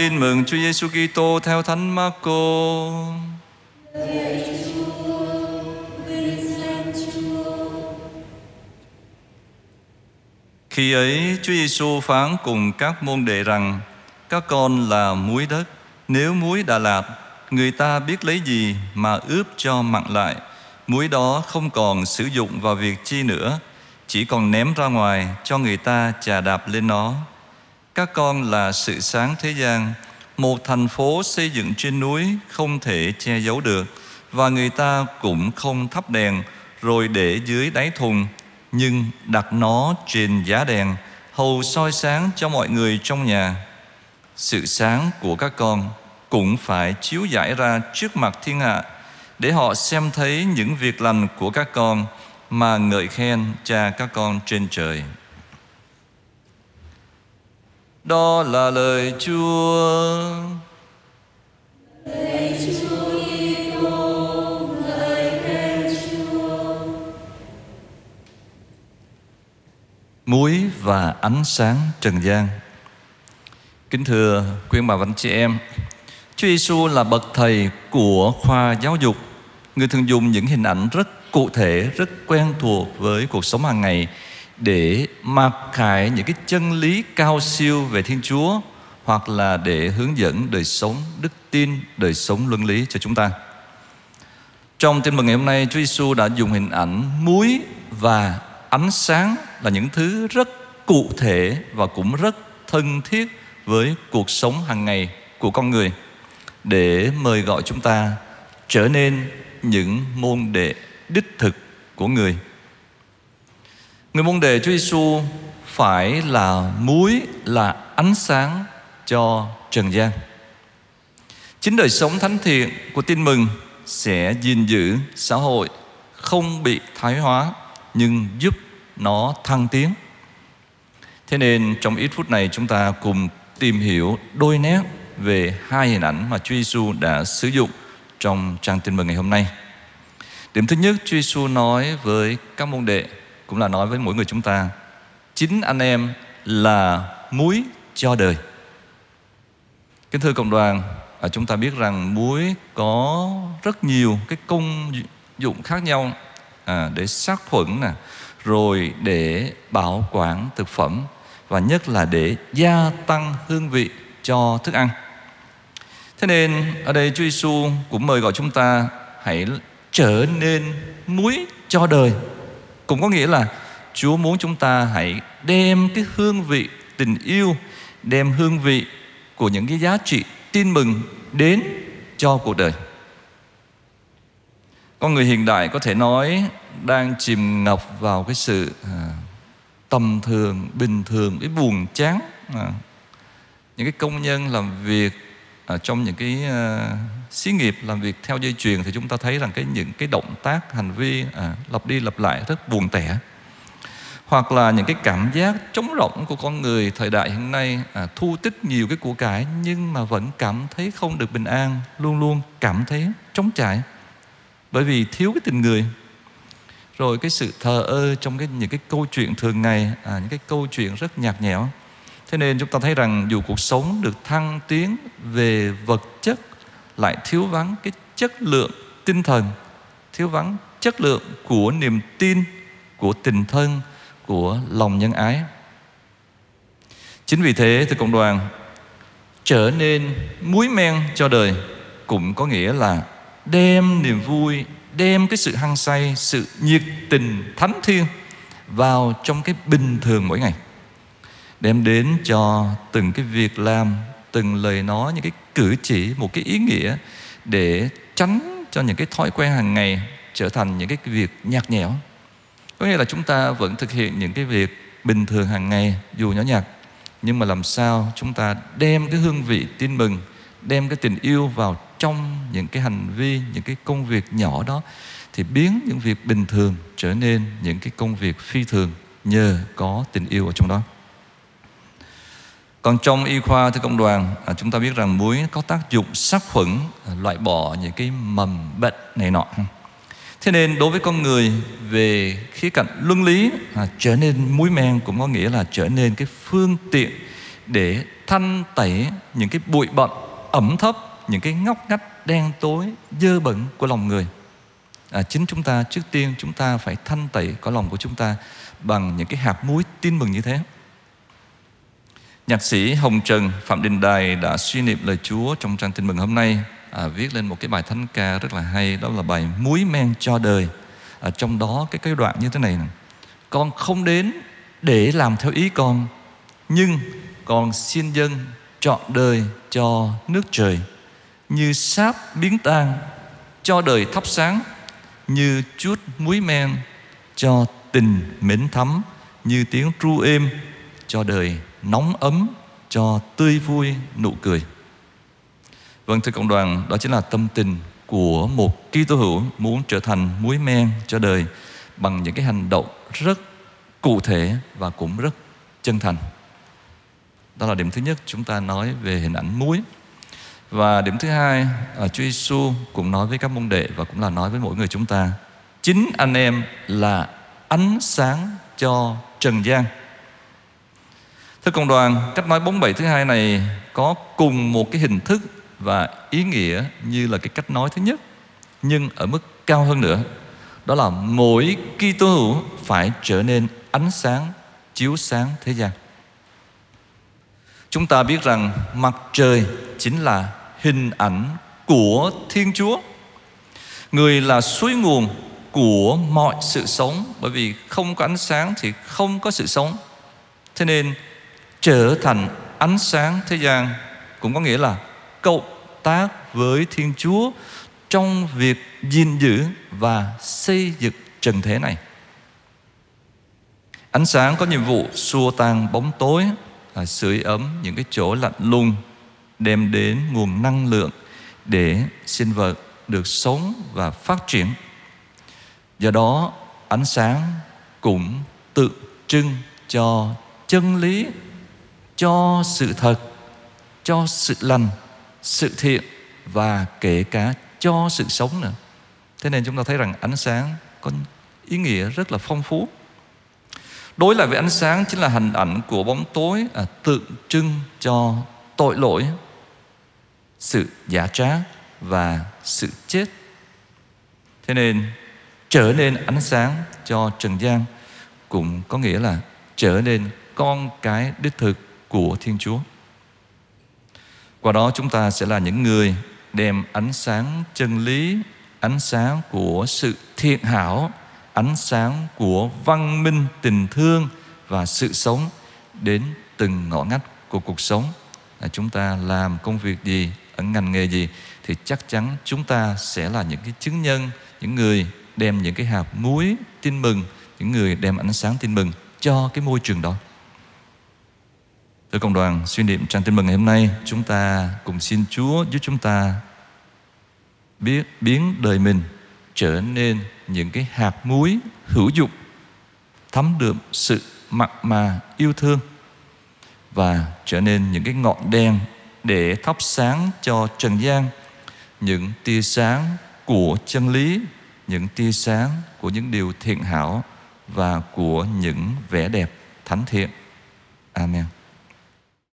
Tin mừng Chúa Giêsu Kitô theo Thánh Marco. Khi ấy, Chúa Giêsu phán cùng các môn đệ rằng, các con là muối đất, nếu muối đã lạt, người ta biết lấy gì mà ướp cho mặn lại muối đó không còn sử dụng vào việc chi nữa, chỉ còn ném ra ngoài cho người ta chà đạp lên nó các con là sự sáng thế gian, một thành phố xây dựng trên núi không thể che giấu được, và người ta cũng không thắp đèn rồi để dưới đáy thùng, nhưng đặt nó trên giá đèn, hầu soi sáng cho mọi người trong nhà sự sáng của các con cũng phải chiếu giải ra trước mặt thiên hạ, để họ xem thấy những việc lành của các con mà ngợi khen cha các con trên trời. Đó là lời Chúa. Lời Chúa Kitô, khen Chúa. Muối và ánh sáng trần gian. Kính thưa quý bà và anh chị em, Chúa Giêsu là bậc thầy của khoa giáo dục. Người thường dùng những hình ảnh rất cụ thể, rất quen thuộc với cuộc sống hàng ngày để mặc khải những cái chân lý cao siêu về Thiên Chúa hoặc là để hướng dẫn đời sống đức tin, đời sống luân lý cho chúng ta. Trong tin mừng ngày hôm nay, Chúa Giêsu đã dùng hình ảnh muối và ánh sáng là những thứ rất cụ thể và cũng rất thân thiết với cuộc sống hàng ngày của con người để mời gọi chúng ta trở nên những môn đệ đích thực của người. Người môn đệ Chúa Giêsu phải là muối là ánh sáng cho trần gian. Chính đời sống thánh thiện của tin mừng sẽ gìn giữ xã hội không bị thái hóa nhưng giúp nó thăng tiến. Thế nên trong ít phút này chúng ta cùng tìm hiểu đôi nét về hai hình ảnh mà Chúa Giêsu đã sử dụng trong trang tin mừng ngày hôm nay. Điểm thứ nhất, Chúa Giêsu nói với các môn đệ cũng là nói với mỗi người chúng ta, chính anh em là muối cho đời. Kính thưa cộng đoàn, à, chúng ta biết rằng muối có rất nhiều cái công dụng khác nhau à, để sát khuẩn nè, rồi để bảo quản thực phẩm và nhất là để gia tăng hương vị cho thức ăn. Thế nên ở đây Chúa Giêsu cũng mời gọi chúng ta hãy trở nên muối cho đời. Cũng có nghĩa là Chúa muốn chúng ta hãy đem cái hương vị tình yêu, đem hương vị của những cái giá trị tin mừng đến cho cuộc đời. Con người hiện đại có thể nói đang chìm ngập vào cái sự à, tầm thường, bình thường, cái buồn chán. À, những cái công nhân làm việc à, trong những cái à, xí nghiệp làm việc theo dây chuyền thì chúng ta thấy rằng cái những cái động tác hành vi à, lặp đi lặp lại rất buồn tẻ. Hoặc là những cái cảm giác trống rỗng của con người thời đại hiện nay à, thu tích nhiều cái của cải nhưng mà vẫn cảm thấy không được bình an luôn luôn cảm thấy trống trải. Bởi vì thiếu cái tình người. Rồi cái sự thờ ơ trong cái những cái câu chuyện thường ngày à, những cái câu chuyện rất nhạt nhẽo thế nên chúng ta thấy rằng dù cuộc sống được thăng tiến về vật chất, lại thiếu vắng cái chất lượng tinh thần, thiếu vắng chất lượng của niềm tin, của tình thân, của lòng nhân ái. Chính vì thế thì cộng đoàn, trở nên muối men cho đời cũng có nghĩa là đem niềm vui, đem cái sự hăng say, sự nhiệt tình thánh thiêng vào trong cái bình thường mỗi ngày đem đến cho từng cái việc làm, từng lời nói, những cái cử chỉ, một cái ý nghĩa để tránh cho những cái thói quen hàng ngày trở thành những cái việc nhạt nhẽo. Có nghĩa là chúng ta vẫn thực hiện những cái việc bình thường hàng ngày, dù nhỏ nhặt, nhưng mà làm sao chúng ta đem cái hương vị tin mừng, đem cái tình yêu vào trong những cái hành vi, những cái công việc nhỏ đó thì biến những việc bình thường trở nên những cái công việc phi thường nhờ có tình yêu ở trong đó còn trong y khoa thưa công đoàn à, chúng ta biết rằng muối có tác dụng sát khuẩn à, loại bỏ những cái mầm bệnh này nọ. Thế nên đối với con người về khía cạnh luân lý à, trở nên muối men cũng có nghĩa là trở nên cái phương tiện để thanh tẩy những cái bụi bặm ẩm thấp những cái ngóc ngách đen tối dơ bẩn của lòng người. À, chính chúng ta trước tiên chúng ta phải thanh tẩy có lòng của chúng ta bằng những cái hạt muối tin mừng như thế nhạc sĩ Hồng Trần Phạm Đình Đài đã suy niệm lời Chúa trong trang tin mừng hôm nay. À, viết lên một cái bài thánh ca rất là hay đó là bài muối men cho đời. À, trong đó cái cái đoạn như thế này, này con không đến để làm theo ý con nhưng con xin dân chọn đời cho nước trời. Như sáp biến tan cho đời thắp sáng. Như chút muối men cho tình mến thắm. Như tiếng tru êm cho đời nóng ấm cho tươi vui nụ cười vâng thưa cộng đoàn đó chính là tâm tình của một Kitô hữu muốn trở thành muối men cho đời bằng những cái hành động rất cụ thể và cũng rất chân thành. Đó là điểm thứ nhất chúng ta nói về hình ảnh muối. Và điểm thứ hai, à, Chúa Giêsu cũng nói với các môn đệ và cũng là nói với mỗi người chúng ta. Chính anh em là ánh sáng cho trần gian. Thưa cộng đoàn, cách nói 47 thứ hai này có cùng một cái hình thức và ý nghĩa như là cái cách nói thứ nhất nhưng ở mức cao hơn nữa đó là mỗi Kitô hữu phải trở nên ánh sáng chiếu sáng thế gian. Chúng ta biết rằng mặt trời chính là hình ảnh của Thiên Chúa. Người là suối nguồn của mọi sự sống bởi vì không có ánh sáng thì không có sự sống. Thế nên trở thành ánh sáng thế gian cũng có nghĩa là cộng tác với Thiên Chúa trong việc gìn giữ và xây dựng trần thế này. Ánh sáng có nhiệm vụ xua tan bóng tối, là sưởi ấm những cái chỗ lạnh lùng, đem đến nguồn năng lượng để sinh vật được sống và phát triển. Do đó, ánh sáng cũng tượng trưng cho chân lý, cho sự thật, cho sự lành, sự thiện và kể cả cho sự sống nữa. Thế nên chúng ta thấy rằng ánh sáng có ý nghĩa rất là phong phú. Đối lại với ánh sáng chính là hình ảnh của bóng tối à, tượng trưng cho tội lỗi, sự giả trá và sự chết. Thế nên trở nên ánh sáng cho trần gian cũng có nghĩa là trở nên con cái đích thực của Thiên Chúa. Qua đó chúng ta sẽ là những người đem ánh sáng chân lý, ánh sáng của sự thiện hảo, ánh sáng của văn minh tình thương và sự sống đến từng ngõ ngách của cuộc sống. Là chúng ta làm công việc gì, ở ngành nghề gì thì chắc chắn chúng ta sẽ là những cái chứng nhân, những người đem những cái hạt muối tin mừng, những người đem ánh sáng tin mừng cho cái môi trường đó. Thưa cộng đoàn, suy niệm trang tin mừng ngày hôm nay, chúng ta cùng xin Chúa giúp chúng ta biết biến đời mình trở nên những cái hạt muối hữu dụng, thấm đượm sự mặn mà yêu thương và trở nên những cái ngọn đèn để thắp sáng cho trần gian những tia sáng của chân lý, những tia sáng của những điều thiện hảo và của những vẻ đẹp thánh thiện. Amen.